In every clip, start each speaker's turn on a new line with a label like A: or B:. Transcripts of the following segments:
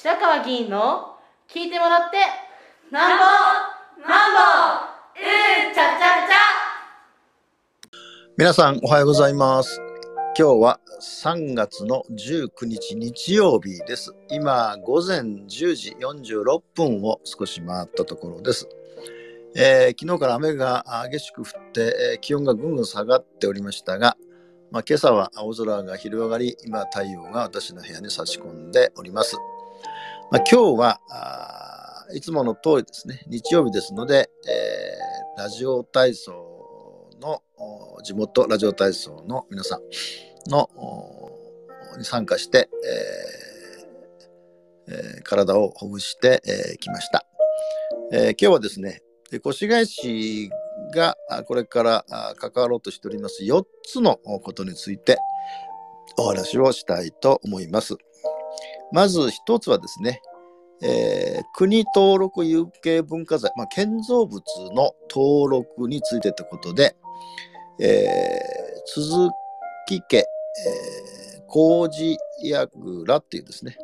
A: 白川議員の聞いてもらってなんぼなんぼうんちゃちゃちゃ
B: 皆さんおはようございます。今日は3月の19日日曜日です。今午前10時46分を少し回ったところです。えー昨日から雨があ激しく降って、えー気温がぐんぐん下がっておりましたが、まあ、今朝は青空が広がり、今太陽が私の部屋に差し込んでおります。まあ、今日はあいつもの通りですね、日曜日ですので、えーラジオ体操の地元ラジオ体操の皆さんのに参加して、えーえー体をほぐしてき、えーました、えー今日はですね越谷市がこれから関わろうとしております4つのことについてお話をしたいと思います。まず1つはですね、えー国登録有形文化財、まあ、建造物の登録についてということで、えー鈴木家、えー、麹屋蔵っていうですね、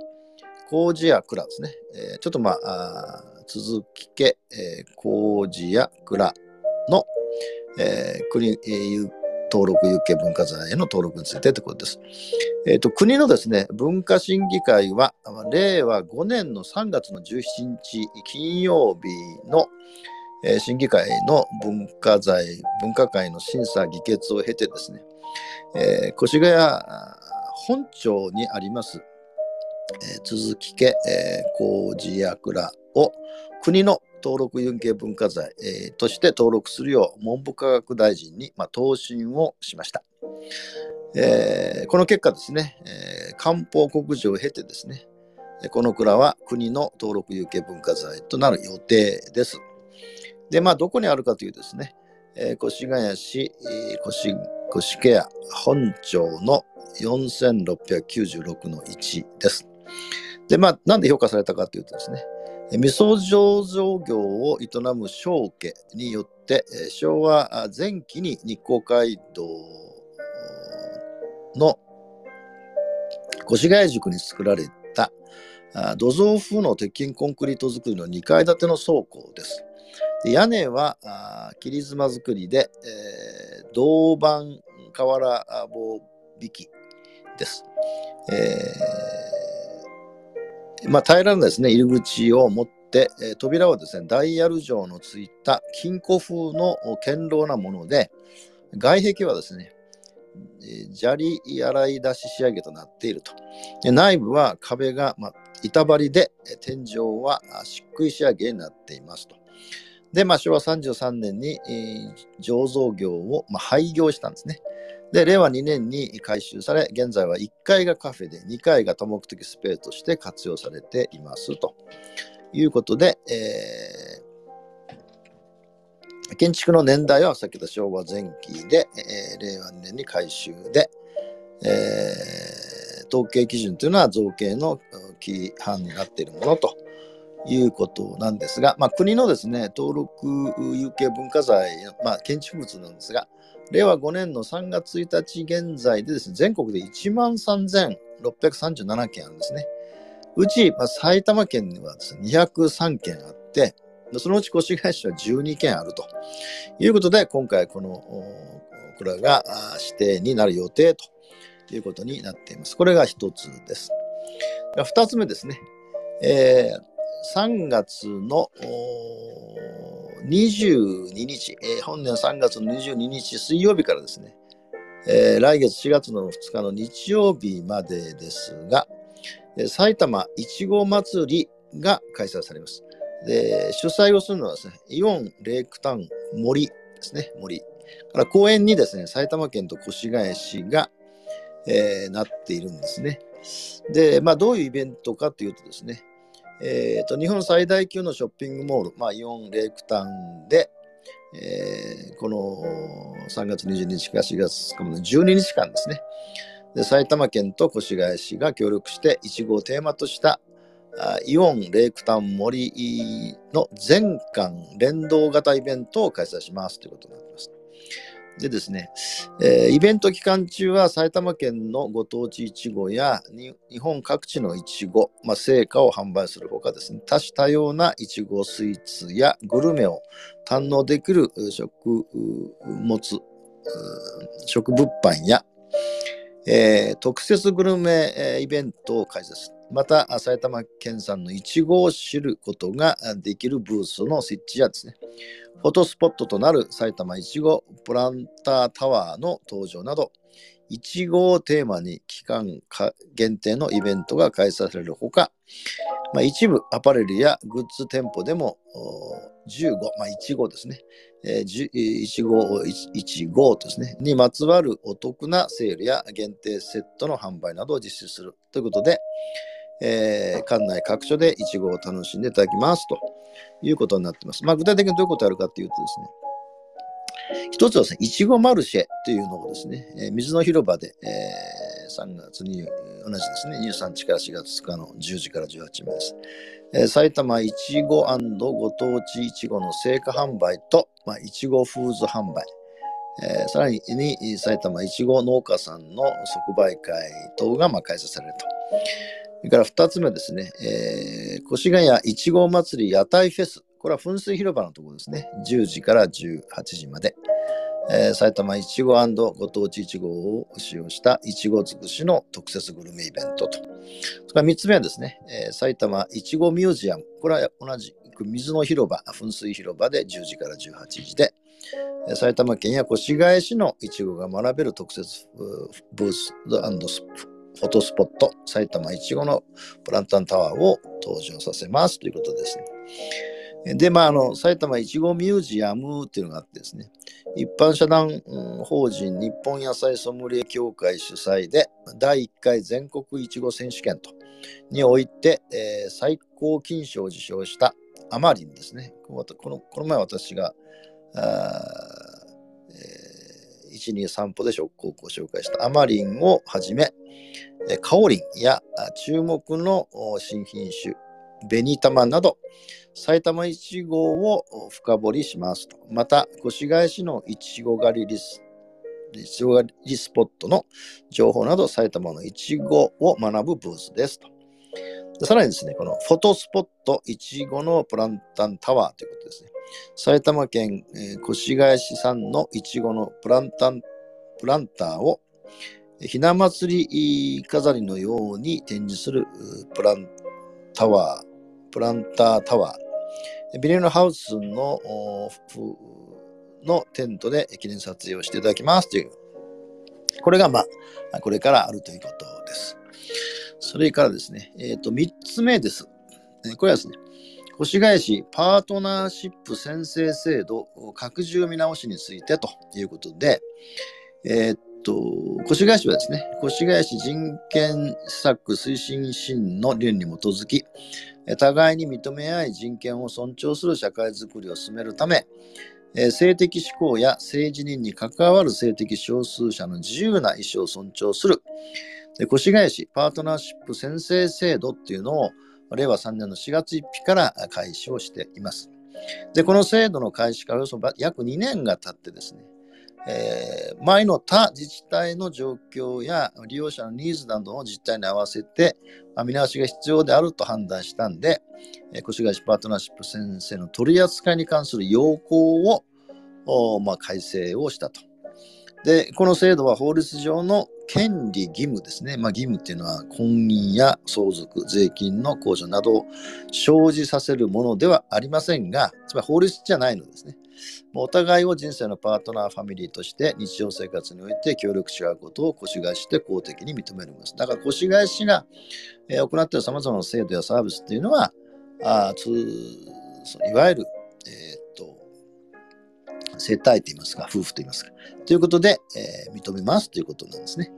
B: 麹屋蔵ですね、えーちょっとまあ、あ鈴木家、えー、麹屋蔵の、えー国、えー有登録有形文化財への登録についてということです。えー、と国のですね文化審議会は令和5年の3月の17日金曜日の、えー審議会の文化財文化会の審査議決を経てですね、えー越谷本町にあります、えー鈴木家、えー、麹屋蔵を国の登録有形文化財、えーとして登録するよう文部科学大臣に、まあ、答申をしました。えーこの結果ですね、えー官報告示を経てですね、この蔵は国の登録有形文化財となる予定です。で、まあ、どこにあるかというとですね、えー越谷市、えー越越家屋本町の4696の1です。で、まあ、なんで評価されたかというとですね、味噌醸造業を営む商家によって、昭和前期に日光街道の越谷塾に作られた土蔵風の鉄筋コンクリート造りの2階建ての倉庫です。で屋根は切妻造りで、えー銅板瓦棒引きです。えーまあ、平らなですね、入り口を持って、えー扉はですね、ダイヤル状のついた金庫風の堅牢なもので、外壁はですね、砂利洗い出し仕上げとなっていると。で内部は壁が、まあ、板張りで、天井は漆喰仕上げになっていますと。で、まあ、昭和33年に、えー醸造業を、まあ、廃業したんですね。で、令和2年に改修され、現在は1階がカフェで、2階が多目的スペースとして活用されていますと。いうことで、えー建築の年代はさっき言った昭和前期で、えー令和2年に改修で、えー統計基準というのは造形の規範になっているものと。いうことなんですが、まあ、国のですね登録有形文化財、まあ、建築物なんですが令和5年の3月1日現在でですね全国で1万3637件あるんですね。うち、まあ、埼玉県にはですね203件あって、そのうち越谷市は12件あるということで、今回この、これが指定になる予定ということになっています。これが一つです。二つ目ですね。えー3月の22日、えー本年3月の22日水曜日からですね、えー来月4月の2日の日曜日までですが、えー埼玉いちご祭りが開催されます。で主催をするのはですね、イオンレイクタウン森ですね、森。から公園にですね、埼玉県と越谷市が、えーなっているんですね。で、まあ、どういうイベントかというとですね、えーと日本最大級のショッピングモール、まあ、イオンレイクタウンで、えーこの3月22日から4月2日までの12日間ですねで埼玉県と越谷市が協力していちごをテーマとしたイオンレイクタウン森の全館連動型イベントを開催しますということになっています。でですね、えーイベント期間中は埼玉県のご当地いちごや日本各地のいちご、まあ、成果を販売するほかですね、多種多様ないちごスイーツやグルメを堪能できる食物、食物販や、えー特設グルメイベントを開催する。また、埼玉県産のいちごを知ることができるブースの設置やですね、フォトスポットとなる埼玉いちごプランタータワーの登場など、いちごをテーマに期間限定のイベントが開催されるほか、まあ、一部アパレルやグッズ店舗でも15、まあ、いちごですね、えーいちごいちごですね、にまつわるお得なセールや限定セットの販売などを実施するということで、えー館内各所でいちごを楽しんでいただきますということになっています。まあ、具体的にどういうことをやるかというとですね、一つはですね、いちごマルシェというのをですね、えー水の広場で、えー3月に同じですね、23日から4月2日の10時から18時までです。えー埼玉いちごご当地いちごの成果販売と、まあ、いちごフーズ販売、えーさらにに埼玉いちご農家さんの即売会等がまあ開催されると。それから2つ目ですね、えー越谷いちご祭り屋台フェス。これは噴水広場のところですね。10時から18時まで。えー埼玉いちごご当地いちごを使用したいちご尽くしの特設グルメイベントと。それから3つ目はですね、えー埼玉いちごミュージアム。これは同じく水の広場、噴水広場で10時から18時で、埼玉県や越谷市のいちごが学べる特設ブースフォトスポット、埼玉いちごのプランタンタワーを登場させますということですね。で、まあ、あの、埼玉いちごミュージアムっていうのがあってですね、一般社団法人日本野菜ソムリエ協会主催で、第1回全国いちご選手権とにおいて、えー最高金賞を受賞したアマリンですね。このこの前私が、あえー、1、2、3歩でご紹介したアマリンをはじめ、カオリンや注目の新品種、紅玉など、埼玉いちごを深掘りしますと。また、越谷市のいちご狩りリス狩りスポットの情報など、埼玉のいちごを学ぶブースですと。さらにですね、このフォトスポットいちごのプランタンタワーということですね。埼玉県、えー越谷市産のいちごのプランタンプランターをひな祭り飾りのように展示するプランタワー、プランタータワー、ビニールハウスののテントで記念撮影をしていただきますという、これがまあ、これからあるということです。それからですね、えっ、と、3つ目です。これはですね、越谷市パートナーシップ宣誓制度拡充見直しについてということで、えーっと、越谷市はですね、越谷市人権施策推進審の理念に基づき、互いに認め合い人権を尊重する社会づくりを進めるため、性的指向や性自認に関わる性的少数者の自由な意思を尊重する、越谷市パートナーシップ宣誓制度っていうのを令和3年の4月1日から開始をしています。で、この制度の開始からおよそ約2年が経ってですね、えー前の他自治体の状況や利用者のニーズなどの実態に合わせて、まあ見直しが必要であると判断したんで、えー越谷市パートナーシップ宣誓の取り扱いに関する要項を、まあ、改正をしたと。で、この制度は法律上の権利義務ですね。まあ、義務っていうのは婚姻や相続、税金の控除などを生じさせるものではありませんが、つまり法律じゃないのですね。もうお互いを人生のパートナー、ファミリーとして日常生活において協力し合うことを越谷市で公的に認めるんです。だから越谷市が、え行っているさまざまな制度やサービスっていうのは、あいわゆる、えー、世帯といいますか、夫婦といいますか、ということで、えー認めますということなんですね。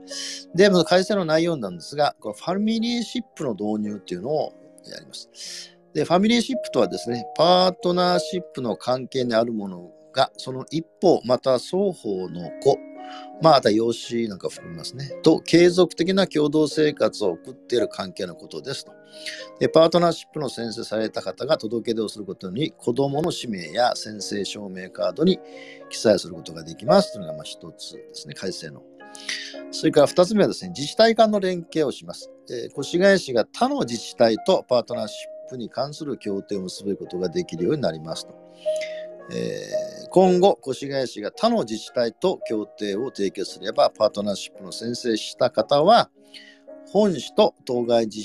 B: で、まず改正の内容なんですが、このファミリーシップの導入っていうのをやります。で、ファミリーシップとはですね、パートナーシップの関係にあるものが、その一方、また双方の子、まあ、あとは養子なんか含みますね。と、継続的な共同生活を送っている関係のことですと。で、パートナーシップの宣誓された方が届け出をすることに、子供の氏名や宣誓証明カードに記載することができますというのがまあ一つですね、改正の。それから二つ目はですね、自治体間の連携をします。えー、越谷市が他の自治体とパートナーシップに関する協定を結ぶことができるようになりますと。え、今後、越谷市が他の自治体と協定を締結すれば、パートナーシップの宣誓した方は、本市と当該自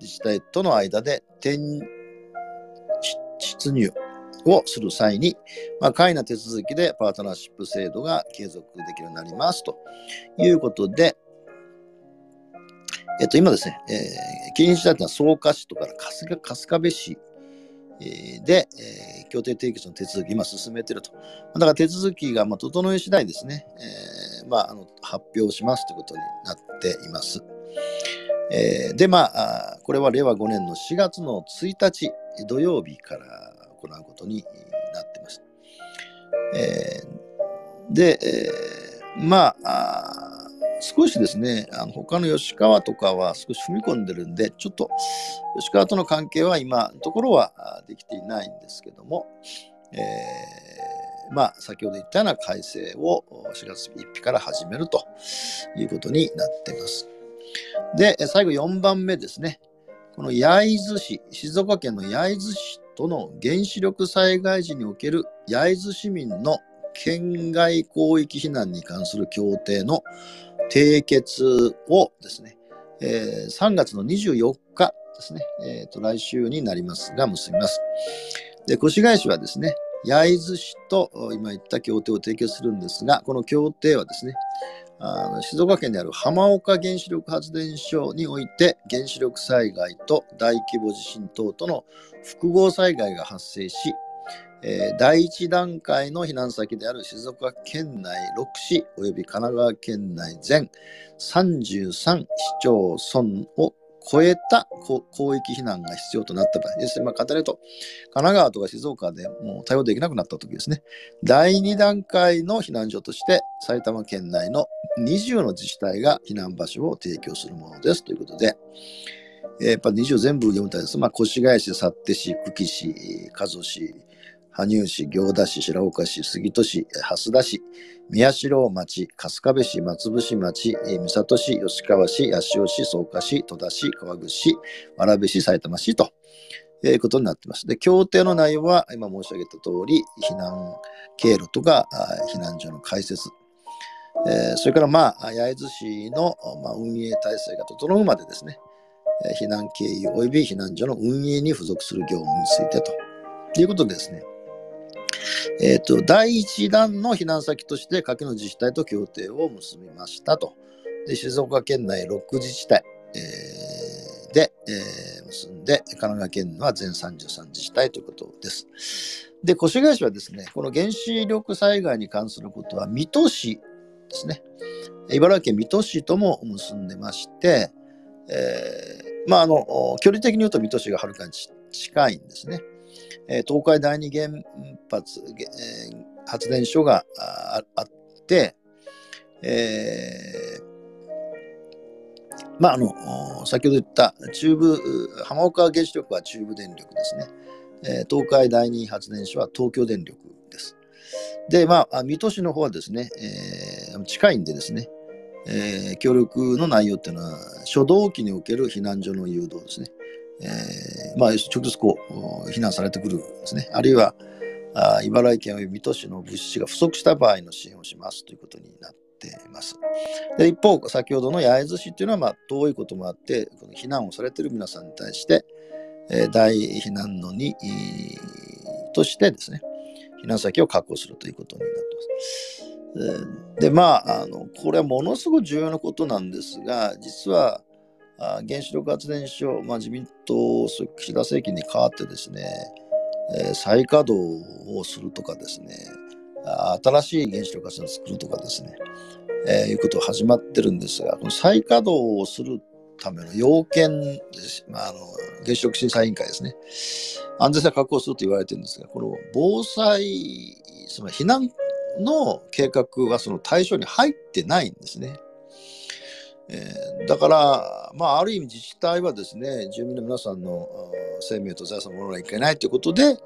B: 治体との間で転出入をする際に、まあ、簡易な手続きでパートナーシップ制度が継続できるようになりますと。いうことで、えっと、今ですね、えー、近隣自治体というのは草加市とか春日部市で、えー、協定締結の手続き、今進めてると。だから手続きがまあ整い次第ですね、えーまあ、あの発表しますということになっています。えー、で、まあ、これは令和5年の4月の1日土曜日から行うことになってます。えー、で、えー、まあ少しですね、あの他の吉川とかは少し踏み込んでるんで、ちょっと吉川との関係は今のところはできていないんですけども、えー、まあ、先ほど言ったような改正を4月1日から始めるということになっています。で、最後4番目ですね。この焼津市、静岡県の焼津市との原子力災害時における焼津市民の県外広域避難に関する協定の締結をですね、えー、3月の24日ですね、えー、と来週になりますが結びます。で、越谷市はですね、焼津市と今言った協定を締結するんですが、この協定はですね、あの静岡県にある浜岡原子力発電所において原子力災害と大規模地震等との複合災害が発生し、えー、第1段階の避難先である静岡県内6市及び神奈川県内全33市町村を超えた広域避難が必要となった場合、要するにまあ簡単に言うと、神奈川とか静岡でもう対応できなくなった時ですね、第2段階の避難所として埼玉県内の20の自治体が避難場所を提供するものです。ということで、えー、やっぱ20全部読みたいです。まあ、越谷市、幸手市、久喜市、加須市、羽生市、行田市、白岡市、杉戸市、蓮田市、宮代町、春日部市、松伏町、三郷市、吉川市、八潮市、草加市、戸田市、川口市、蕨市、埼玉市ということになっています。で、協定の内容は今申し上げた通り、避難経路とか避難所の開設、えー、それからまあ、焼津市の、まあ、運営体制が整うまでですね、避難経由及び避難所の運営に付属する業務についてということですね、えっ、ー、と、第1弾の避難先として下記の自治体と協定を結びましたと。で静岡県内6自治体、えー、で、えー、結んで、神奈川県は全33自治体ということです。で、越谷市はですね、この原子力災害に関することは、水戸市ですね。茨城県水戸市とも結んでまして、えー、まあ、あの、距離的に言うと水戸市がはるかに近いんですね。え東海第二原発、え、発電所があって、えー、まあ、あの、先ほど言った中部、浜岡原子力は中部電力ですね。え東海第二発電所は東京電力です。で、まあ、水戸市の方はですね、えー、近いんでですね、えー、協力の内容っていうのは、初動機における避難所の誘導ですね。えー、まあ、直接こう避難されてくるんですね。あるいはあ茨城県及び水戸市の物資が不足した場合の支援をしますということになっています。で一方、先ほどの焼津市というのは、まあ、遠いこともあって、この避難をされている皆さんに対して、えー、大避難のに、としてですね、避難先を確保するということになっています。で、まあ、あの、これはものすごく重要なことなんですが、実は、原子力発電所、まあ、自民党、岸田政権に代わってですね、えー、再稼働をするとかですね、新しい原子力発電を作るとかですね、えー、いうことが始まってるんですが、この再稼働をするための要件、まあ、あの原子力審査委員会ですね、安全性確保すると言われてるんですが、この防災、その避難の計画はその対象に入ってないんですね。えー、だから、まあ、ある意味自治体はですね、住民の皆さんの生命と財産を守らなきゃいけないということで、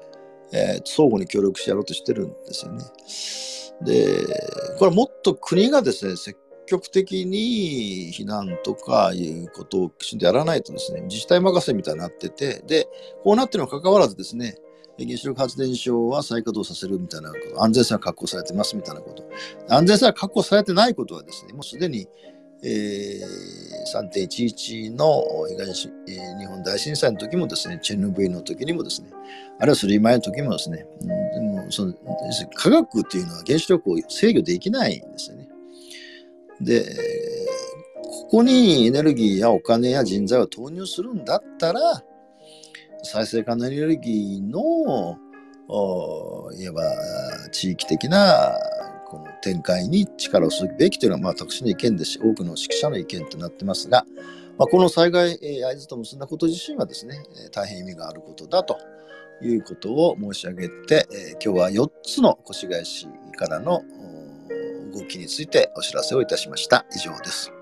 B: えー、相互に協力してやろうとしてるんですよね。で、これもっと国がですね、積極的に避難とかいうことをきちんとやらないとですね、自治体任せみたいになってて、で、こうなってるにもかかわらずですね、原子力発電所は再稼働させるみたいなこと、安全性は確保されてますみたいなこと。安全性は確保されてないことはですね、もうすでに、えー、3.11の東、えー、日本大震災の時もですね、チェルノブイの時にもですね、あるいはスリーマイの時もですね、うん、もその科学っていうのは原子力を制御できないんですよね。で、ここにエネルギーやお金や人材を投入するんだったら、再生可能エネルギーの、いわば地域的なこの展開に力を注ぐべきというのは、まあ、私の意見ですし、多くの指揮者の意見となってますが、まあ、この災害合図と結んだこと自身はですねえ、大変意味があることだということを申し上げてえ、今日は4つの越谷市からの動きについてお知らせをいたしました。以上です。